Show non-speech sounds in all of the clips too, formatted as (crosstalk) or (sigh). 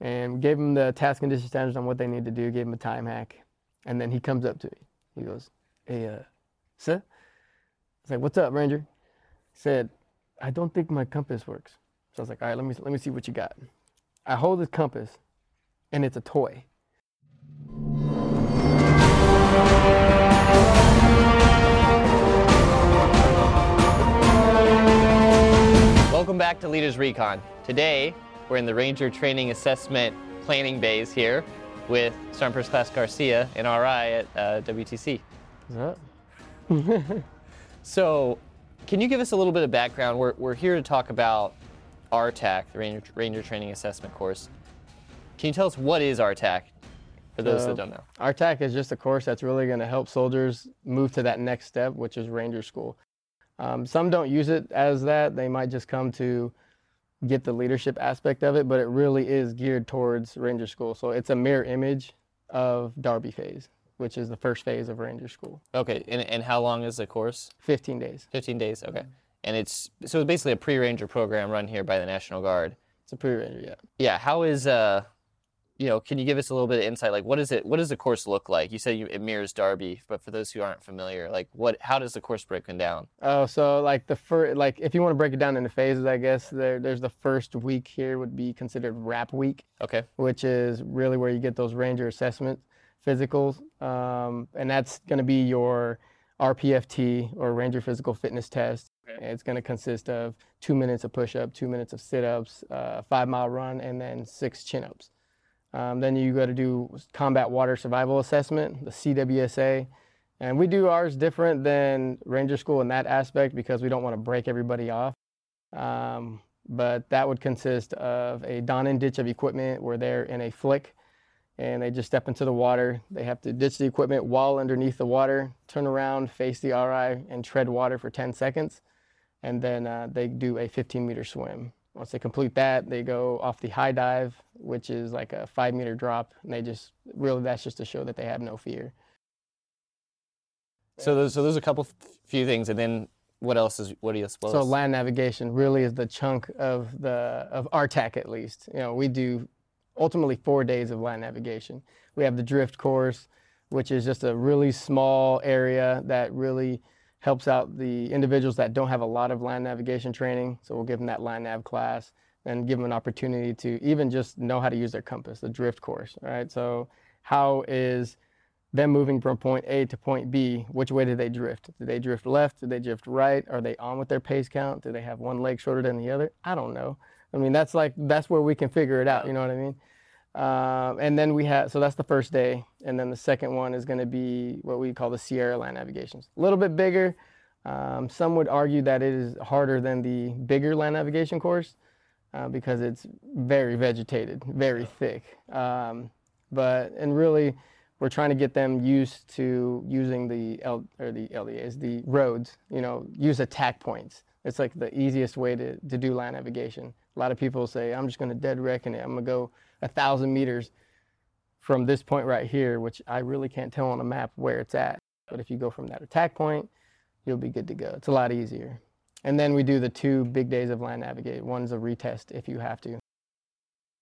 and gave him the task condition standards on what they need to do. Gave him a time hack, and then he comes up to me. He goes, "Hey, uh, sir," I was like, "What's up, Ranger?" He said, "I don't think my compass works." So I was like, "All right, let me let me see what you got." I hold his compass, and it's a toy. Welcome back to Leaders Recon. Today, we're in the Ranger Training Assessment Planning Bays here with Sergeant First Class Garcia and RI at uh, WTC. (laughs) So, can you give us a little bit of background? We're, we're here to talk about RTAC, the Ranger, Ranger Training Assessment course. Can you tell us what is RTAC for those So- that don't know? RTAC is just a course that's really going to help soldiers move to that next step, which is Ranger School. Um, some don't use it as that. They might just come to get the leadership aspect of it, but it really is geared towards Ranger School. So it's a mirror image of Darby phase, which is the first phase of Ranger School. Okay, and, and how long is the course? 15 days. 15 days, okay. And it's so it's basically a pre-ranger program run here by the National Guard. It's a pre-Ranger, yeah. Yeah, how is uh you know, can you give us a little bit of insight like what is it what does the course look like? You said you, it mirrors Darby, but for those who aren't familiar, like what how does the course break them down? Oh, so like the first, like if you want to break it down into phases, I guess there, there's the first week here would be considered RAP week. Okay. which is really where you get those ranger assessment physicals. Um, and that's going to be your RPFT or ranger physical fitness test. And It's going to consist of two minutes of push up, two minutes of sit ups, uh, five mile run, and then six chin ups. Um, then you got to do combat water survival assessment, the CWSA. And we do ours different than Ranger School in that aspect because we don't want to break everybody off. Um, but that would consist of a don and ditch of equipment where they're in a flick and they just step into the water. They have to ditch the equipment while underneath the water, turn around, face the RI, and tread water for 10 seconds. And then uh, they do a 15 meter swim. Once they complete that, they go off the high dive, which is like a five meter drop. And they just really, that's just to show that they have no fear. So those so those are a couple few things and then what else is what do you What So land navigation really is the chunk of the of RTAC at least. You know, we do ultimately four days of land navigation. We have the drift course, which is just a really small area that really helps out the individuals that don't have a lot of land navigation training. So we'll give them that land nav class and give them an opportunity to even just know how to use their compass, the drift course. right? So how is them moving from point A to point B, which way did they drift? Did they drift left? Did they drift right? Are they on with their pace count? Do they have one leg shorter than the other? I don't know. I mean, that's like that's where we can figure it out. You know what I mean? Um, and then we have so that's the first day, and then the second one is going to be what we call the Sierra Land Navigations. A little bit bigger. Um, some would argue that it is harder than the bigger land navigation course uh, because it's very vegetated, very thick. Um, but and really, we're trying to get them used to using the L, or the LDAs, the roads. You know, use attack points. It's like the easiest way to, to do land navigation. A lot of people say, "I'm just going to dead reckon it. I'm going to go a thousand meters from this point right here," which I really can't tell on a map where it's at. But if you go from that attack point, you'll be good to go. It's a lot easier. And then we do the two big days of land navigate. One's a retest if you have to.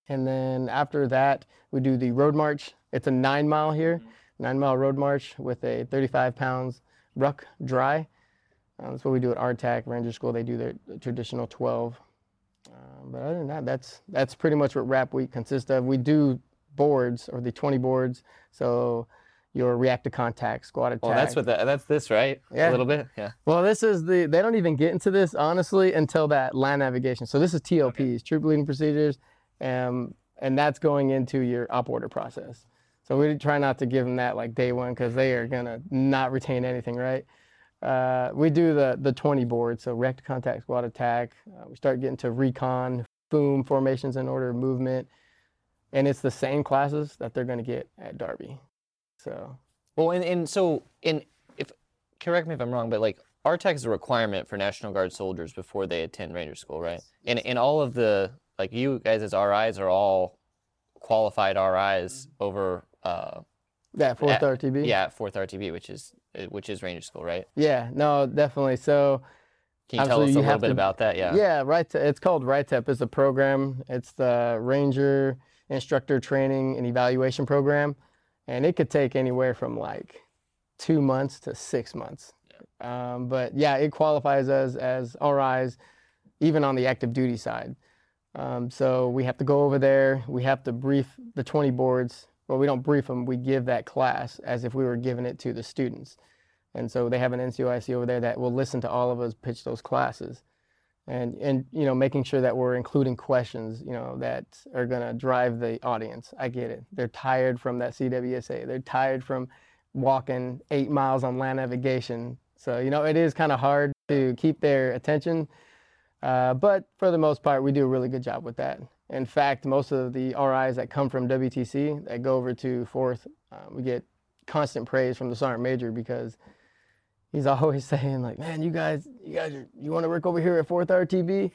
And then after that, we do the road march. It's a nine mile here, nine mile road march with a 35 pounds ruck dry. Uh, that's what we do at RTAC Ranger School. They do their traditional 12. But other than that, that's that's pretty much what Rap Week consists of. We do boards or the 20 boards. So your react to contact, squad attack. well, that's what that, that's this, right? Yeah. A little bit. Yeah. Well, this is the, they don't even get into this, honestly, until that land navigation. So this is TLPs, troop leading procedures, um, and that's going into your op order process. So we try not to give them that like day one because they are going to not retain anything, right? Uh, we do the, the 20 board, so react to contact, squad attack. Uh, we start getting to recon, boom, formations and order movement. And it's the same classes that they're going to get at Darby. So Well, and, and so in if correct me if I'm wrong, but like RTAC is a requirement for National Guard soldiers before they attend Ranger School, right? And and all of the like you guys as RIs are all qualified RIs over uh yeah, fourth Yeah, RTB. yeah fourth RTB, which is which is Ranger School, right? Yeah, no, definitely. So Can you tell Absolutely, us a you little bit to- about that? Yeah. Yeah, right. It's called RITEP. It's a program. It's the Ranger instructor training and evaluation program, and it could take anywhere from like two months to six months. Um, but yeah, it qualifies us as RIs, even on the active duty side. Um, so we have to go over there. We have to brief the 20 boards. Well, we don't brief them. We give that class as if we were giving it to the students. And so they have an NCOIC over there that will listen to all of us pitch those classes. And, and you know, making sure that we're including questions, you know, that are going to drive the audience. I get it. They're tired from that CWSA. They're tired from walking eight miles on land navigation. So, you know, it is kind of hard to keep their attention uh, but for the most part, we do a really good job with that. In fact, most of the RIs that come from WTC that go over to fourth, uh, we get constant praise from the sergeant major because he's always (laughs) saying like, "Man, you guys, you guys, are, you want to work over here at fourth RTB?"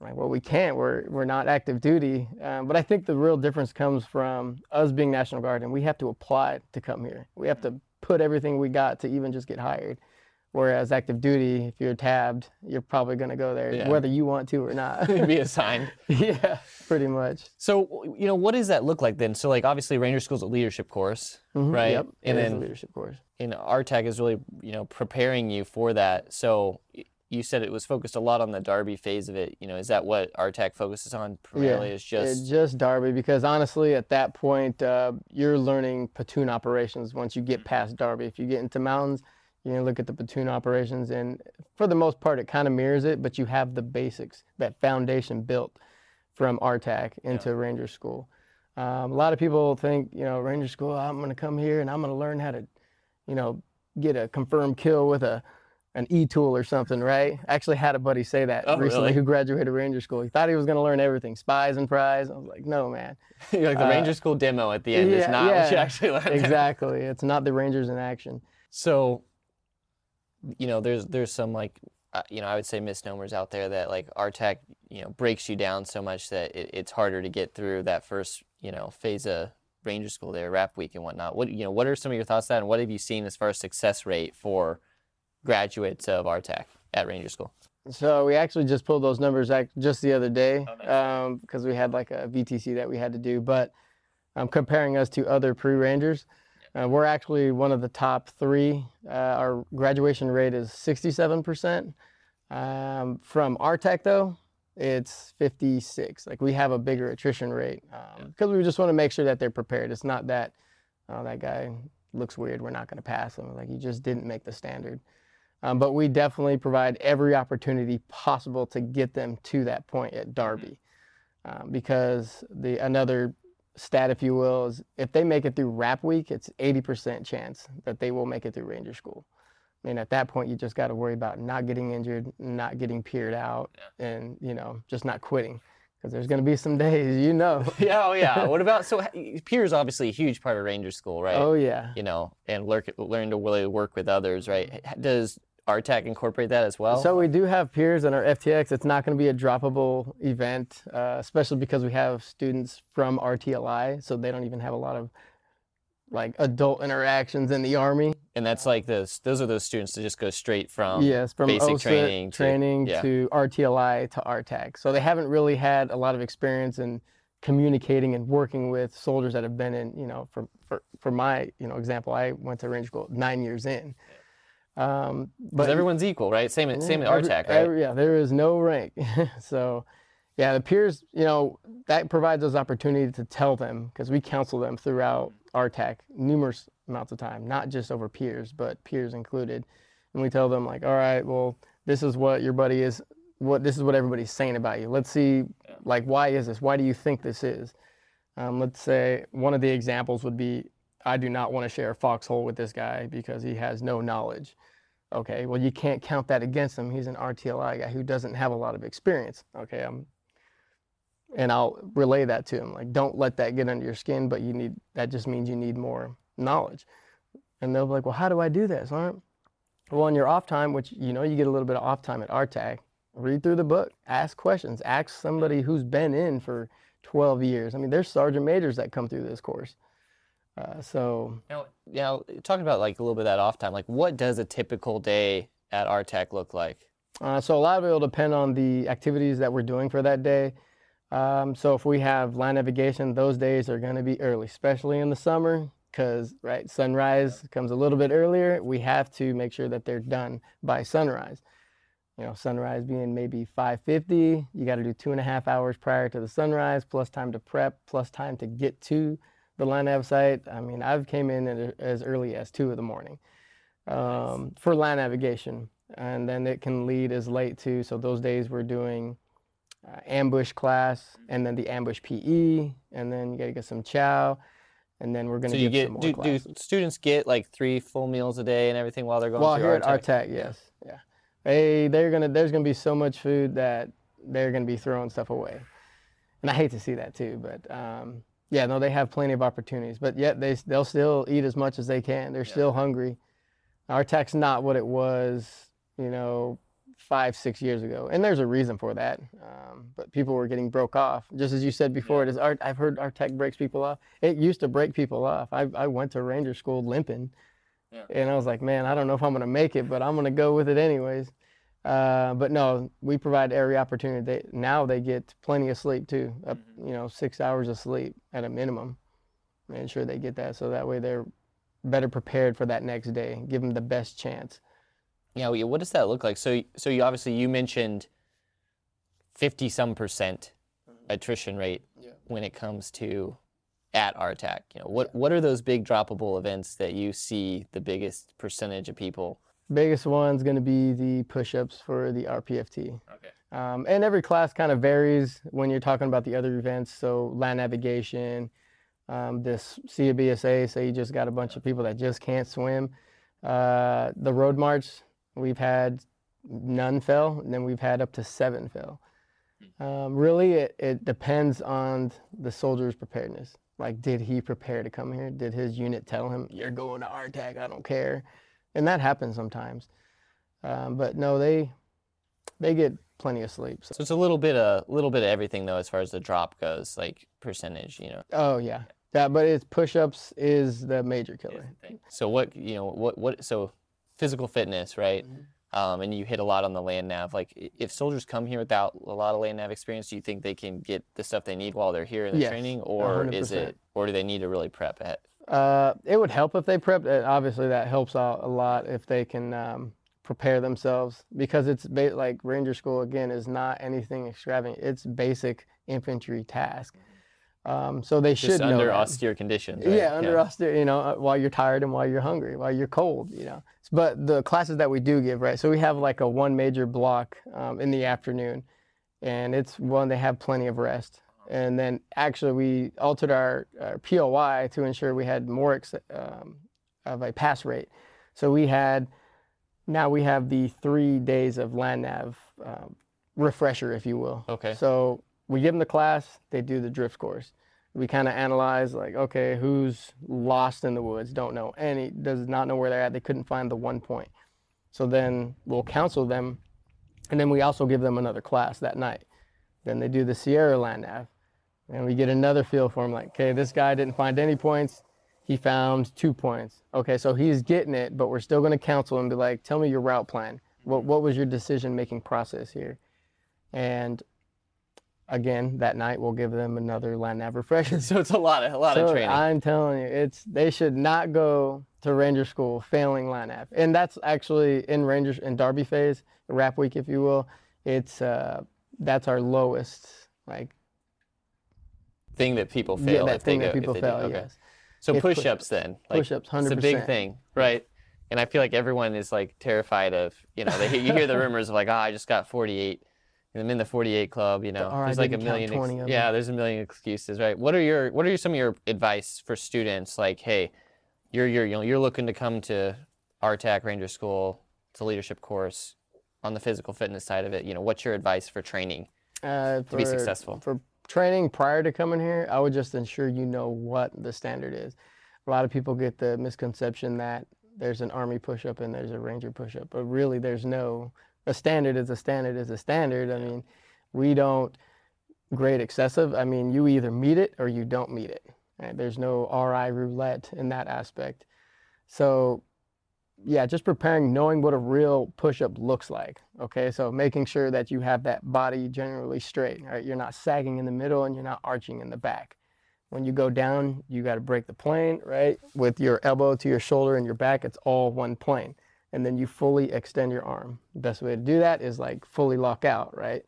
I'm like, well, we can't. We're we're not active duty. Um, but I think the real difference comes from us being National Guard, and we have to apply to come here. We have to put everything we got to even just get hired. Whereas active duty, if you're tabbed, you're probably going to go there Yeah. whether you want to or not. (laughs) be (laughs) assigned. yeah, pretty much. So, you know, what does that look like then? So, like, obviously, Ranger School's a leadership course, Mhm, right? Yep. And it then leadership course. in RTAC is really, you know, preparing you for that. So, you said it was focused a lot on the Darby phase of it. You know, is that what RTAC focuses on primarily? Is just It's just Darby because honestly, at that point, uh, you're learning platoon operations once you Mm-hmm. get past Darby. If you get into mountains, you can look at the platoon operations, and for the most part, it kind of mirrors it, but you have the basics, that foundation built from RTAC into Ranger School. Um, a lot of people think, you know, Ranger School, I'm going to come here and I'm going to learn how to, you know, get a confirmed kill with a an e-tool or something, right? I actually had a buddy say that Oh, recently really? who graduated Ranger School. He thought he was going to learn everything, spies and fries. I was like, no, man. (laughs) like the uh, Ranger School demo at the end is yeah, not what you actually learn. (laughs) Exactly. It's not the Rangers in action. So, you know, there's there's some like, uh, you know, I would say misnomers out there that like RTAC, you know, breaks you down so much that it, it's harder to get through that first, you know, phase of Ranger School there, Rap Week and whatnot. What you know, what are some of your thoughts on that, and what have you seen as far as success rate for graduates of RTAC at Ranger School? So we actually just pulled those numbers ac- just the other day Oh, nice. because we had like a VTC that we had to do. But I'm um, comparing us to other pre-rangers, uh, we're actually one of the top three. Uh, our graduation rate is 67%. Um, from RTAC though, it's 56. Like we have a bigger attrition rate um, because we just want to make sure that they're prepared. It's not that oh that guy looks weird. We're not going to pass him. Like he just didn't make the standard. Um, but we definitely provide every opportunity possible to get them to that point at Darby, um, because the another stat, if you will, is if they make it through Rap Week, it's 80% chance that they will make it through Ranger School. I mean, at that point, you just got to worry about not getting injured, not getting peered out, and you know, just not quitting, because there's going to be some days, you know. (laughs) Yeah, oh yeah. (laughs) what about so peer is obviously a huge part of Ranger School, right? Oh yeah. You know, and learn to really work with others, right? Does RTAC incorporate that as well? So we do have peers in our FTX. It's not going to be a droppable event, uh, especially because we have students from RTLI, so they don't even have a lot of like adult interactions in the army. And that's like this. Those are those students that just go straight from yes, from basic OSUT training to- training yeah. to RTLI to RTAC. So they haven't really had a lot of experience in communicating and working with soldiers that have been in, you know, for for, for my, you know, example, I went to Ranger School nine years in. Um, Because everyone's equal, right? Same at same at yeah, every- RTAC, right? every- yeah, there is no rank. (laughs) so, yeah, the peers, you know, that provides us opportunity to tell them because we counsel them throughout RTAC numerous amounts of time, not just over peers, but peers included. And we tell them like, all right, well, this is what your buddy is, what this is what everybody's saying about you. Let's see, like, why is this? Why do you think this is? Um, let's say one of the examples would be, I do not want to share a foxhole with this guy because he has no knowledge. Okay, well, you can't count that against him. He's an RTLI guy who doesn't have a lot of experience. Okay, um, and I'll relay that to him. Like, don't let that get under your skin, but you need, that just means you need more knowledge. And they'll be like, well, how do I do this? All right. Well, in your off time, which, you know, you get a little bit of off time at RTAC, read through the book, ask questions, ask somebody who's been in for 12 years. I mean, there's sergeant majors that come through this course. Uh, so Now, now, talking about like a little bit of that off time, like what does a typical day at RTAC look like? Uh, so a lot of it will depend on the activities that we're doing for that day. Um, so if we have land navigation, those days are going to be early, especially in the summer, because right sunrise comes a little bit earlier. We have to make sure that they're done by sunrise. You know, sunrise being maybe 5:50. You got to do two and a half hours prior to the sunrise, plus time to prep, plus time to get to the land nav site. I mean, I've came in at, as early as two of the morning um, for land navigation, and then it can lead as late too. So those days we're doing uh, ambush class, and then the ambush PE, and then you got to get some chow, and then we're going So to you get get some more do, do students get like three full meals a day and everything while they're going Well, here at RTAC? RTAC, yes, yeah. They they're gonna there's gonna be so much food that they're gonna be throwing stuff away, and I hate to see that too. But um, yeah, no, they have plenty of opportunities, but yet they they'll still eat as much as they can. They're still hungry. RTAC's not what it was, you know, five six years ago, and there's a reason for that. Um, but people were getting broke off, just as you said before. It is art. I've heard RTAC breaks people off. It used to break people off. I I went to Ranger School limping. And I was like, man, I don't know if I'm going to make it, but I'm going to go with it anyways. Uh, but no, we provide every opportunity. They, now they get plenty of sleep too, up, you know, six hours of sleep at a minimum. Making sure they get that so that way they're better prepared for that next day. Give them the best chance. Yeah, well, what does that look like? So, so you obviously you mentioned fifty some percent attrition rate Yeah. when it comes to at our RTAC. You know, what what are those big droppable events that you see the biggest percentage of people? Biggest one's going to be the push-ups for the RPFT. Okay. Um, and every class kind of varies when you're talking about the other events. So land navigation, um, this CWSA, say you just got a bunch of people that just can't swim. Uh, the road march, we've had none fell, and then we've had up to seven fell. Um, really, it, it depends on the soldier's preparedness. Like, did he prepare to come here? Did his unit tell him, you're going to RTAC, I don't care? And that happens sometimes. Um, but no, they they get plenty of sleep. So. So it's a little bit a little bit of everything though, as far as the drop goes, like percentage. You know. Oh yeah, that. But it's push-ups is the major killer. So what you know what what so physical fitness, right? Um, and you hit a lot on the land nav. Like if soldiers come here without a lot of land nav experience, do you think they can get the stuff they need while they're here in the Yes, training, or is 100%. it, or do they need to really prep ahead? Uh, it would help if they prepped. Obviously, that helps out a lot if they can um, prepare themselves because it's ba- like Ranger School again is not anything extravagant. It's basic infantry task. Um, so they should Just know under that. austere conditions. Right? Yeah, under austere, you know, uh, while you're tired and while you're hungry, while you're cold, you know. But the classes that we do give, right? So we have like a one major block um, in the afternoon, and it's one they have plenty of rest. And then actually we altered our, our POI to ensure we had more ex- um, of a pass rate. So we had now we have the three days of land nav um, refresher, if you will. Okay. So we give them the class, they do the drift course. We kind of analyze like, okay, who's lost in the woods, don't know any, does not know where they're at. They couldn't find the one point. So then we'll counsel them, and then we also give them another class that night. Then they do the Sierra Land Nav, and we get another feel for him Like, okay, this guy didn't find any points. He found two points. Okay, so he's getting it, but we're still going to counsel him. Be like, tell me your route plan. What what was your decision making process here? And again, that night we'll give them another land nav refresher. So it's a lot of a lot of So training. I'm telling you, it's they should not go to Ranger School failing land nav, and that's actually in Rangers in Darby phase, Rap Week, if you will. It's uh, that's our lowest, like thing that people fail. yeah, that if they thing go. that people if they do- fail. okay. Yes, So If push-ups then. Like, push-ups, It's a big thing, right? And I feel like everyone is like terrified of, you know, they, you hear the (laughs) rumors of like, oh, I just got 48. And I'm in the 48 club, you know. I there's like a million. 20 yeah, there's a million excuses, right? What are your What are some of your advice for students? Like, hey, you're you're you know you're looking to come to RTAC Ranger School. It's a leadership course on the physical fitness side of it. You know, what's your advice for training? uh, To be successful. for training prior to coming here, I would just ensure you know what the standard is. A lot of people get the misconception that there's an army push-up and there's a ranger push-up, but really there's no. A standard is a standard is a standard. I mean, we don't grade excessive. I mean, you either meet it or you don't meet it. Right? There's no RI roulette in that aspect. So yeah, just preparing, knowing what a real push-up looks like. Okay, so making sure that you have that body generally straight. Right, you're not sagging in the middle and you're not arching in the back. When you go down, you got to break the plane, right? With your elbow to your shoulder and your back, it's all one plane. And then you fully extend your arm. The best way to do that is like fully lock out, right?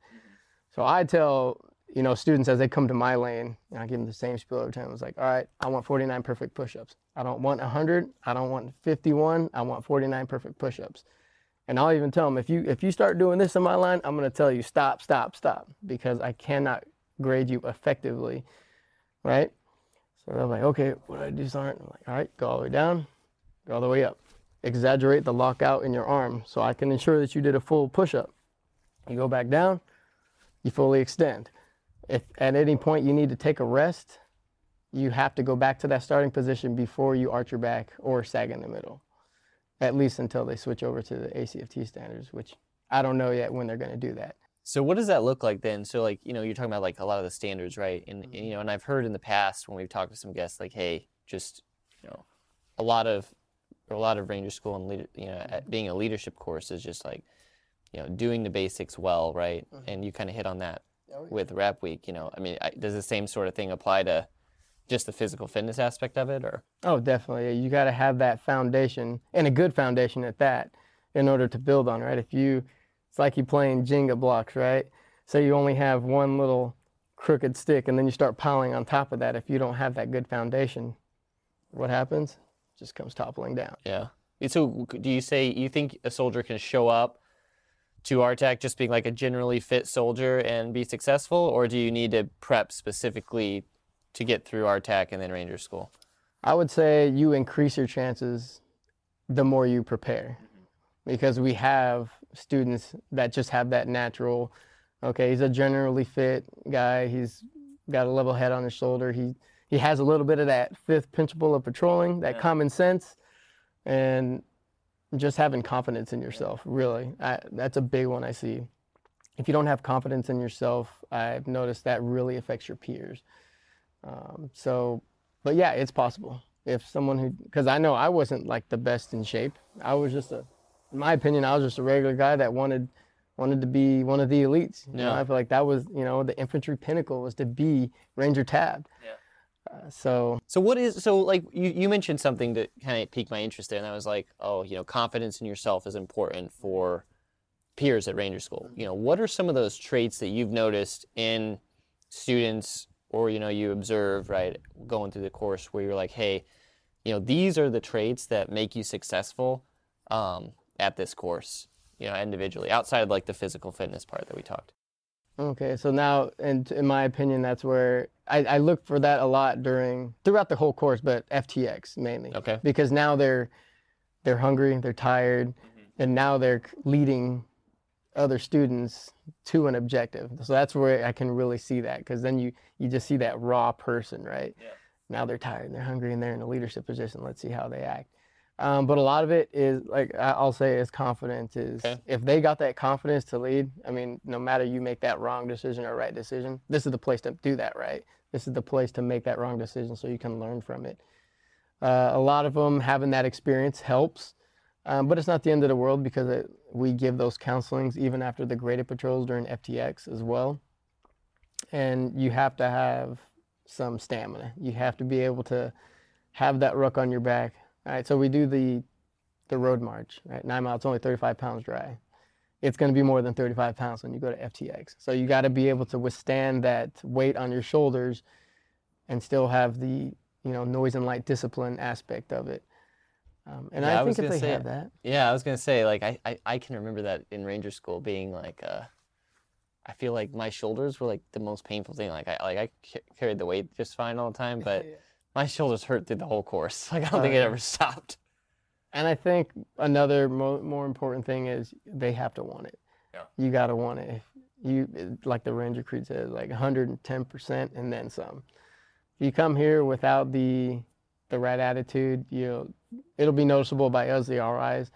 So I tell you know students as they come to my lane, and I give them the same spiel every time. I was like, all right, I want 49 perfect push-ups. I don't want 100. I don't want 51. I want 49 perfect push-ups. And I'll even tell them if you if you start doing this in my line, I'm going to tell you stop, stop, stop because I cannot grade you effectively right? So they're like, okay, what do I do, Sergeant? I'm like, all right, go all the way down, go all the way up. Exaggerate the lockout in your arm so I can ensure that you did a full push up. You go back down, you fully extend. If at any point you need to take a rest, you have to go back to that starting position before you arch your back or sag in the middle, at least until they switch over to the ACFT standards, which I don't know yet when they're going to do that. So what does that look like then? So like you know you're talking about like a lot of the standards, right? And, Mm-hmm. and you know, and I've heard in the past when we've talked to some guests, like, hey, just you know, a lot of a lot of Ranger School and leader, you know, Mm-hmm. being a leadership course is just like you know doing the basics well, right? Mm-hmm. And you kind of hit on that Oh, yeah. with Rap Week. You know, I mean, I, does the same sort of thing apply to just the physical fitness aspect of it, or Oh, definitely. You got to have that foundation and a good foundation at that in order to build on, right? If you, it's like you playing Jenga blocks, right? So you only have one little crooked stick and then you start piling on top of that. If you don't have that good foundation, what happens? Just comes toppling down. yeah? So do you say you think a soldier can show up? To RTAC just being like a generally fit soldier and be successful, or do you need to prep specifically to get through RTAC and then Ranger School? I would say you increase your chances the more you prepare mm-hmm. because we have students that just have that natural okay he's a generally fit guy he's got a level head on his shoulder he he has a little bit of that fifth principle of patrolling that Yeah. common sense and just having confidence in yourself really I, that's a big one i see if you don't have confidence in yourself i've noticed that really affects your peers um, so but yeah, it's possible. If someone who, because I know I wasn't like the best in shape. I was just a, in my opinion, I was just a regular guy that wanted, wanted to be one of the elites. You know, Yeah. I feel like that was, you know, the infantry pinnacle was to be Ranger tabbed. Yeah. Uh, so So what is so like you, you mentioned something that kind of piqued my interest there, and I was like, oh, you know, confidence in yourself is important for peers at Ranger School. You know, what are some of those traits that you've noticed in students or you know you observe right going through the course where you're like, hey, you know, these are the traits that make you successful um, at this course. You know, individually outside of like the physical fitness part that we talked. Okay, so now, and in my opinion, that's where I, I look for that a lot during throughout the whole course, but FTX mainly. Okay. Because now they're they're hungry, they're tired, mm-hmm. and now they're leading other students to an objective. So that's where I can really see that, because then you you just see that raw person, right? Yeah. Now they're tired, and they're hungry, and they're in a leadership position. Let's see how they act. Um, but a lot of it is like I'll say is confidence. Is Okay. if they got that confidence to lead. I mean, no matter you make that wrong decision or right decision, this is the place to do that. Right. This is the place to make that wrong decision so you can learn from it. Uh, a lot of them having that experience helps, um, but it's not the end of the world because it, we give those counselings even after the graded patrols during FTX as well. And you have to have some stamina. You have to be able to have that ruck on your back. All right, so we do the the road march. Right, nine miles, only 35 pounds dry. It's going to be more than 35 pounds when you go to FTX. So you got to be able to withstand that weight on your shoulders, and still have the you know noise and light discipline aspect of it. Um, and Yeah, I I was think if they say- have that, Yeah, I was gonna say like I, I, I can remember that in Ranger School being like uh, I feel like my shoulders were like the most painful thing. Like I like I carried the weight just fine all the time, but (laughs) my shoulders hurt through the whole course. (laughs) Like I don't think it ever stopped. And I think another mo- more important thing is they have to want it. Yeah. You got to want it. If you like the Ranger Creed says, like 110% and then some. If you come here without the the right attitude, you it'll be noticeable by us, the RIs,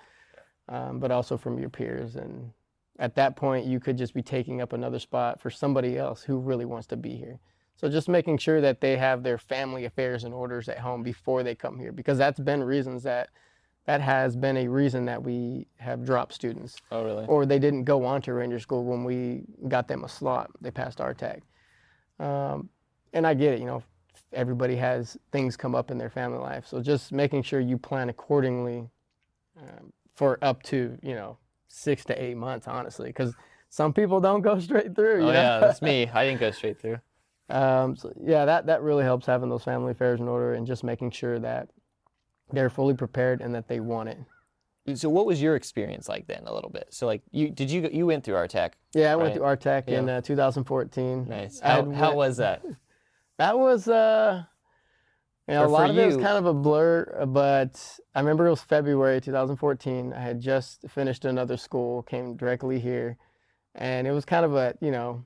um, but also from your peers. And at that point, you could just be taking up another spot for somebody else who really wants to be here. So just making sure that they have their family affairs and orders at home before they come here, because that's been reasons that that has been a reason that we have dropped students Oh, really? or they didn't go on to Ranger School when we got them a slot. They passed RTAC. Um, and I get it, you know, everybody has things come up in their family life. So just making sure you plan accordingly um, for up to, you know, six to eight months, honestly, because some people don't go (laughs) straight through. Oh, know? yeah, that's me. I didn't go straight through. Um, so yeah, that, that really helps having those family affairs in order and just making sure that they're fully prepared and that they want it. So, what was your experience like then? A little bit. So, like, you did you you went through RTAC? Yeah, I went through RTAC in uh, 2014. Nice. How, had how was that? That was, uh, you know, a lot of it was kind of a blur, uh, but I remember it was February 2014. I had just finished another school, came directly here, and it was kind of a, you know,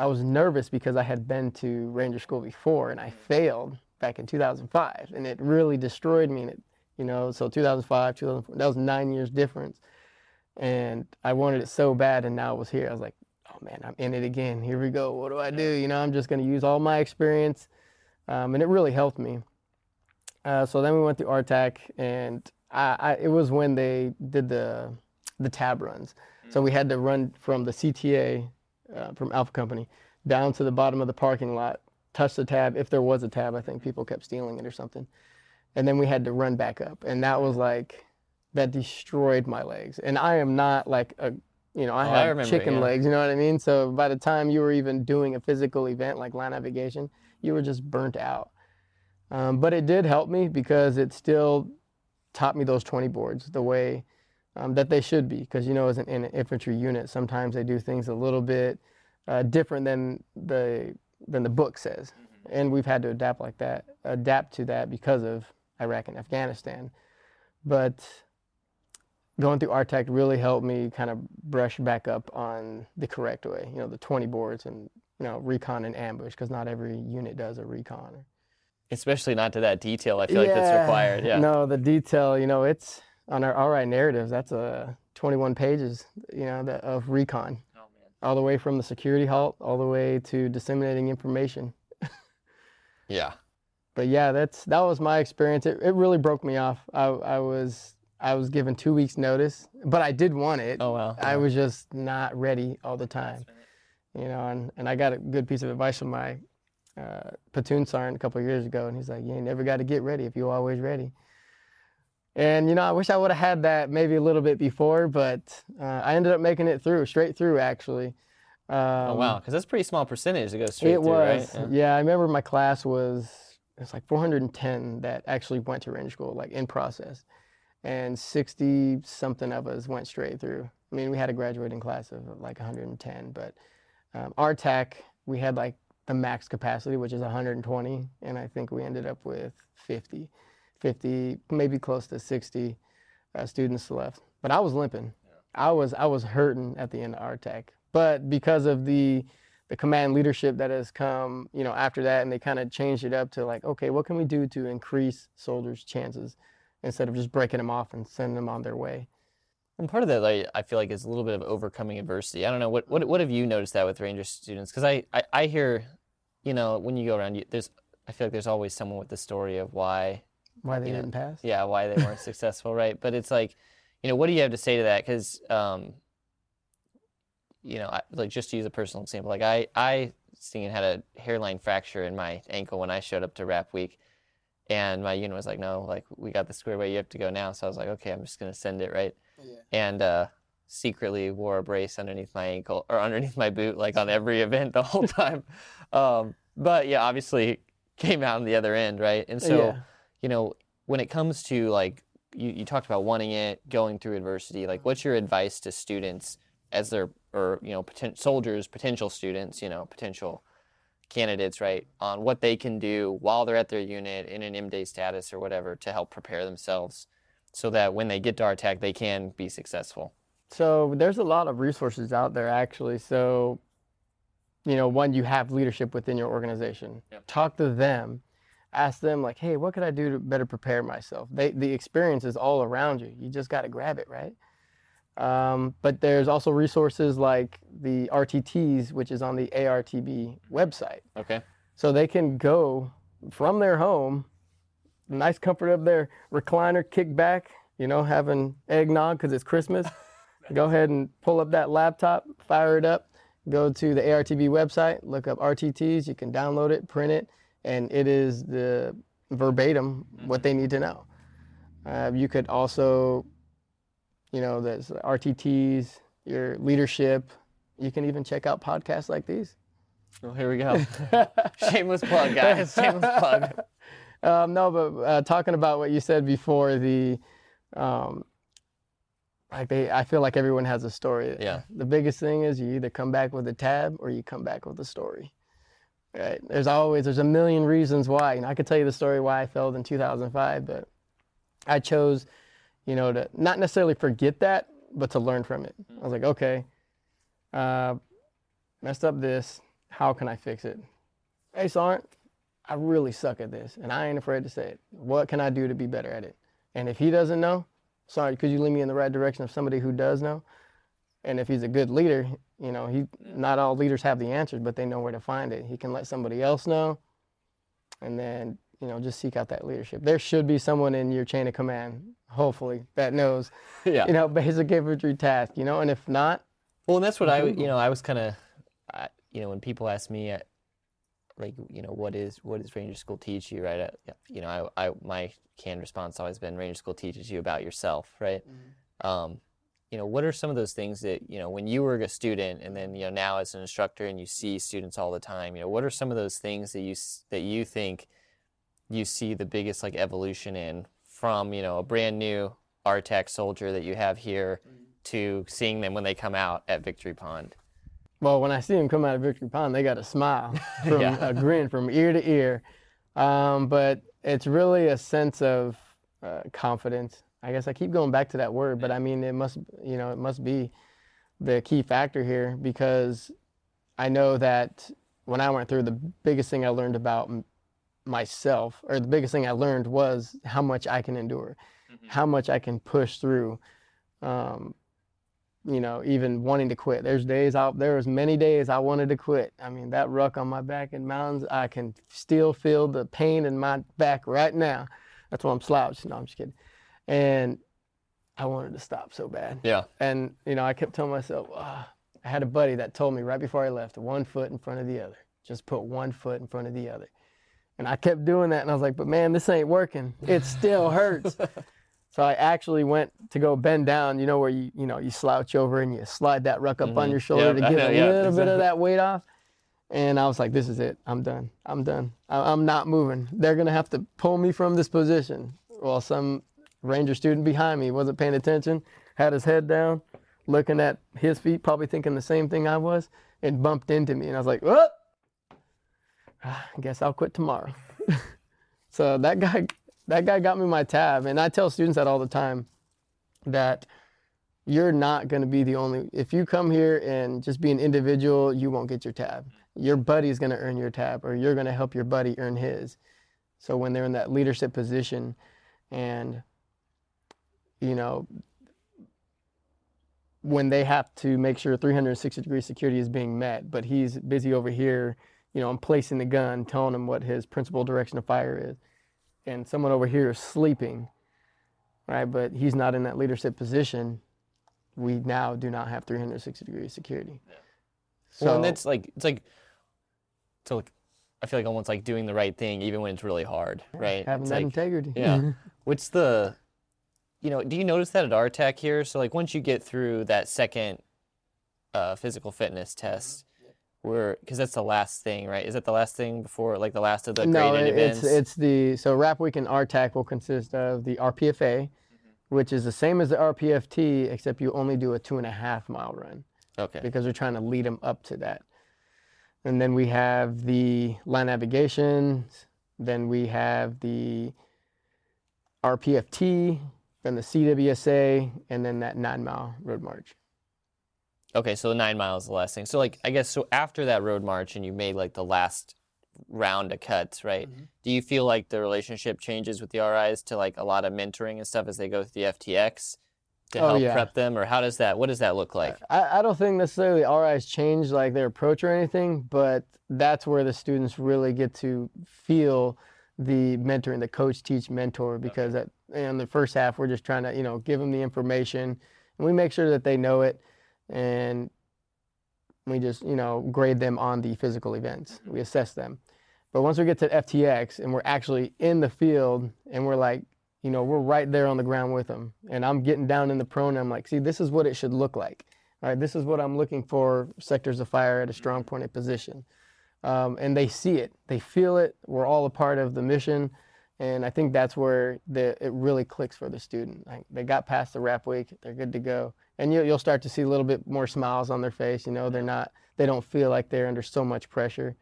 I was nervous because I had been to Ranger School before and I failed back in 2005, and it really destroyed me. And it, you know, so 2005, 2004, that was nine years difference, and I wanted it so bad, and now it was here. I was like, oh man, I'm in it again. Here we go. What do I do? You know, I'm just going to use all my experience, um, and it really helped me. Uh, so then we went to RTAC, and I, I, it was when they did the the tab runs. So we had to run from the CTA uh, from Alpha Company down to the bottom of the parking lot, touch the tab if there was a tab. I think people kept stealing it or something, and then we had to run back up, and that was like that destroyed my legs. And I am not like a you know I Oh, I have remember, chicken yeah. legs. You know what I mean? So by the time you were even doing a physical event like land navigation, you were just burnt out. Um, but it did help me because it still taught me those 20 boards the way um, that they should be. Because you know, as an, in an infantry unit, sometimes they do things a little bit uh, different than the than the book says, and we've had to adapt like that, adapt to that because of Iraq and Afghanistan. But going through RTAC really helped me kind of brush back up on the correct way. You know, the 20 boards and you know recon and ambush because not every unit does a recon. Especially not to that detail. I feel like that's required. Yeah. No, the detail, you know, it's on our all right narratives. That's a 21 pages, you know, the, of recon, Oh man. all the way from the security halt, all the way to disseminating information. (laughs) Yeah. But yeah, that's that was my experience. It, it really broke me off. I, I was I was given two weeks notice, but I did want it. Oh wow. I was just not ready all the time, you know. And, and I got a good piece of advice from my uh, platoon sergeant a couple of years ago, and he's like, "You ain't never got to get ready if you're always ready." And you know, I wish I would have had that maybe a little bit before, but uh, I ended up making it through, straight through actually. Um, Oh wow, because that's a pretty small percentage to go straight It through, was, right? yeah. I remember my class was it's like 410 that actually went to range School, like in process, and 60 something of us went straight through. I mean, we had a graduating class of like 110, but um, tech we had like the max capacity, which is 120, and I think we ended up with 50, 50, maybe close to 60 uh, students left. But I was limping. I was I was hurting at the end of RTAC, but because of the the command leadership that has come, you know, after that, and they kind of changed it up to like, okay, what can we do to increase soldiers' chances instead of just breaking them off and sending them on their way? And part of that, like, I feel like, is a little bit of overcoming adversity. I don't know what what what have you noticed that with Ranger students? Because I, I I hear, you know, when you go around, you, there's I feel like there's always someone with the story of why, Why they didn't pass? yeah, why they weren't (laughs) successful, right? But it's like, you know, what do you have to say to that? Because, um, you know, I, like just to use a personal example, like I I Stinging had a hairline fracture in my ankle when I showed up to Rap Week. And my unit was like, no, like we got the square way, You have to go now. So I was like, okay, I'm just gonna send it, right? Yeah. and uh, secretly wore a brace underneath my ankle or underneath my boot, like on every (laughs) event the whole time. Um, but yeah, obviously (laughs) came out on the other end, right? And so, Yeah. You know, when it comes to like you, you talked about wanting it, going through adversity, like what's your advice to students as they're or you know poten- soldiers, potential students, you know, potential candidates, right, on what they can do while they're at their unit in an M-day status or whatever to help prepare themselves so that when they get to our RTAC, they can be successful. So there's a lot of resources out there actually. So, you know, one, you have leadership within your organization. Yep. Talk to them. Ask them like, hey, what could I do to better prepare myself? They, the experience is all around you. You just got to grab it, right? Um, but there's also resources like the RTTs, which is on the ARTB website. Okay. So they can go from their home, nice comfort of their recliner, kick back, you know, having eggnog because it's Christmas, (laughs) go ahead and pull up that laptop, fire it up, go to the ARTB website, look up RTTs. You can download it, print it, and it is the verbatim what they need to know. Uh, you could also, you know, there's RTTs, your leadership. You can even check out podcasts like these. Well, here we go. (laughs) Shameless plug, guys. (laughs) Shameless plug. Um, no, but uh, talking about what you said before, the um, like they, I feel like everyone has a story. Yeah. The biggest thing is you either come back with a tab or you come back with a story. Right. There's always there's a million reasons why. You know, I could tell you the story why I failed in 2005, but I chose, you know, to not necessarily forget that, but to learn from it. I was like, okay, uh, messed up this. How can I fix it? Hey, Sarn, I really suck at this, and I ain't afraid to say it. What can I do to be better at it? And if he doesn't know, sorry, could you lead me in the right direction of somebody who does know? And if he's a good leader, you know, he not all leaders have the answers, but they know where to find it. He can let somebody else know, and then you know, just seek out that leadership. There should be someone in your chain of command, hopefully, that knows, (laughs) Yeah. you know, basic infantry task, you know, and if not, Well, and that's what I, you know, I was kind of, you know, when people ask me, uh, like, you know, what is what does Ranger School teach you, right? Uh, you know, I, I my canned response has always been Ranger School teaches you about yourself, right? Um, you know, what are some of those things that you know when you were a student, and then you know now as an instructor, and you see students all the time, you know, what are some of those things that you that you think you see the biggest like evolution in from you know a brand new RTAC soldier that you have here to seeing them when they come out at Victory Pond. well, when I see them come out of Victory Pond, they got a smile, (laughs) from Yeah. a grin from ear to ear. Um, but it's really a sense of uh, confidence. I guess I keep going back to that word, but I mean, it must, you know, it must be the key factor here because I know that when I went through, the biggest thing I learned about myself, or the biggest thing I learned was how much I can endure, how much I can push through. Um, you know, even wanting to quit. There's days out there was many days I wanted to quit. I mean, that ruck on my back in mountains, I can still feel the pain in my back right now. That's why I'm slouched. No, I'm just kidding. And I wanted to stop so bad. Yeah. And you know, I kept telling myself, ah, I had a buddy that told me right before I left, one foot in front of the other. Just put one foot in front of the other. And I kept doing that, and I was like, but man, this ain't working. It still hurts. (laughs) so I actually went to go bend down. You know where you you know you slouch over and you slide that ruck up on your shoulder Yep, to get know, (laughs) a yeah, little bit of that weight off. And I was like, this is it. I'm done. I'm done. I- I'm not moving. They're gonna have to pull me from this position. Well, some ranger student behind me wasn't paying attention, had his head down, looking at his feet, probably thinking the same thing I was, and bumped into me. And I was like, "Whoop! I guess I'll quit tomorrow." (laughs) so that guy, that guy got me my tab, and I tell students that all the time, that you're not going to be the only. If you come here and just be an individual, you won't get your tab. Your buddy's going to earn your tab, or you're going to help your buddy earn his. So when they're in that leadership position, and you know when they have to make sure 360 degree security is being met, but he's busy over here, you know, I'm placing the gun, telling him what his principal direction of fire is, and someone over here is sleeping, right? But he's not in that leadership position. We now do not have 360 degree security. Yeah. So well, and it's like it's like so like I feel like almost like doing the right thing even when it's really hard, right? having It's that like, integrity. yeah. (laughs) What's the you know, do you notice that at RTAC here? So like once you get through that second uh, physical fitness test, where because that's the last thing, right? Is that the last thing before like the last of the no, graded it- it's events? it's the so Rap Week and RTAC will consist of the RPFA, which is the same as the RPFT, except you only do a two and a half mile run okay. because we're trying to lead them up to that. And then we have the land navigation, then we have the RPFT, then the CWSA, and then that nine mile road march. Okay, so the nine miles is the last thing. So like I guess so after that road march and you made like the last round of cuts, right? Mm-hmm. Do you feel like the relationship changes with the RIs to like a lot of mentoring and stuff as they go through the FTX to Oh, help yeah. prep them, or how does that? What does that look like? I, I don't think necessarily RIs change like their approach or anything, but that's where the students really get to feel the mentoring, the coach teach mentor, because at, in the first half we're just trying to you know give them the information, and we make sure that they know it, and we just you know grade them on the physical events. Mm-hmm. We assess them, but once we get to FTX and we're actually in the field and we're like you know we're right there on the ground with them, and I'm getting down in the prone. And I'm like, see, this is what it should look like. All right, this is what I'm looking for sectors of fire at a strong mm-hmm. pointed position um, and they see it, they feel it. We're all a part of the mission, and I think that's where the, it really clicks for the student. Like they got past the rap week, they're good to go, and you, you'll start to see a little bit more smiles on their face. You know, they're not, they don't feel like they're under so much pressure.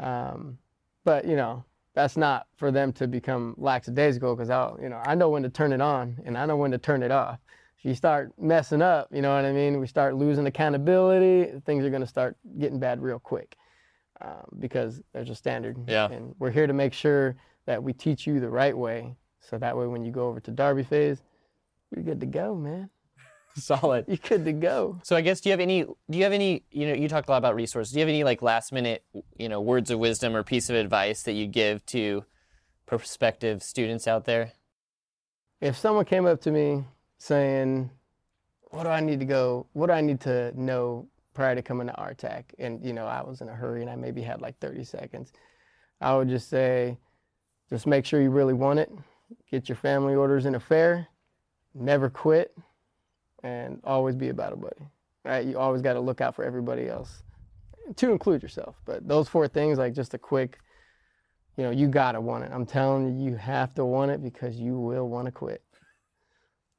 Um, but you know, that's not for them to become lackadaisical because I, you know, I know when to turn it on and I know when to turn it off. If you start messing up, you know what I mean? We start losing accountability. Things are going to start getting bad real quick um, because there's a standard. Yeah. And we're here to make sure that we teach you the right way. So that way, when you go over to Darby phase, you're good to go, man. (laughs) Solid. You're good to go. So I guess do you have any do you have any you know you talked a lot about resources. Do you have any like last minute you know words of wisdom or piece of advice that you give to prospective students out there? If someone came up to me saying, "What do I need to go? What do I need to know prior to coming to RTAC?" and you know I was in a hurry and I maybe had like 30 seconds, I would just say, just make sure you really want it. Get your family orders in a fair. Never quit and always be a battle buddy. Right? You always got to look out for everybody else, to include yourself. But those four things, like just a quick, you know, you gotta want it. I'm telling you, you have to want it because you will want to quit,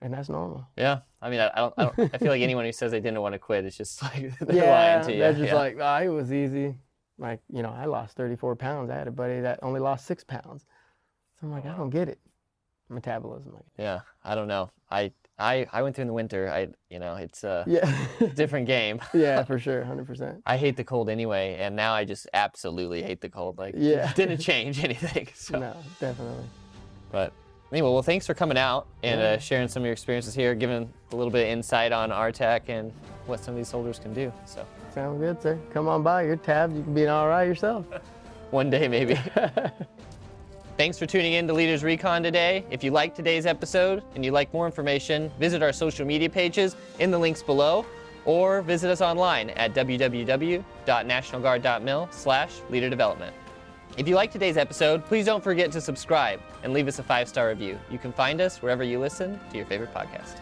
and that's normal. Yeah. I mean I, I don't I don't I feel like anyone who says they didn't want to quit is just (laughs) like they're yeah, lying to you. they're just yeah. like, oh, it was easy. Like, you know, I lost 34 pounds. I had a buddy that only lost six pounds. So I'm like, I don't get it. Metabolism. Like, yeah. I don't know. I I I went through in the winter. I you know it's a yeah, (laughs) different game. (laughs) yeah, for sure, 100%. I hate the cold anyway, and now I just absolutely hate the cold. Like, Yeah. it didn't change anything. So, No, definitely. but anyway, well, thanks for coming out and uh, sharing some of your experiences here, giving a little bit of insight on RTAC and what some of these soldiers can do. So, sound good, sir. Come on by. You're tabbed. You can be an RI yourself. (laughs) one day maybe. (laughs) Thanks for tuning in to Leaders Recon today. If you liked today's episode and you'd like more information, visit our social media pages in the links below or visit us online at www.nationalguard.mil slash leader development. If you liked today's episode, please don't forget to subscribe and leave us a five-star review. You can find us wherever you listen to your favorite podcast.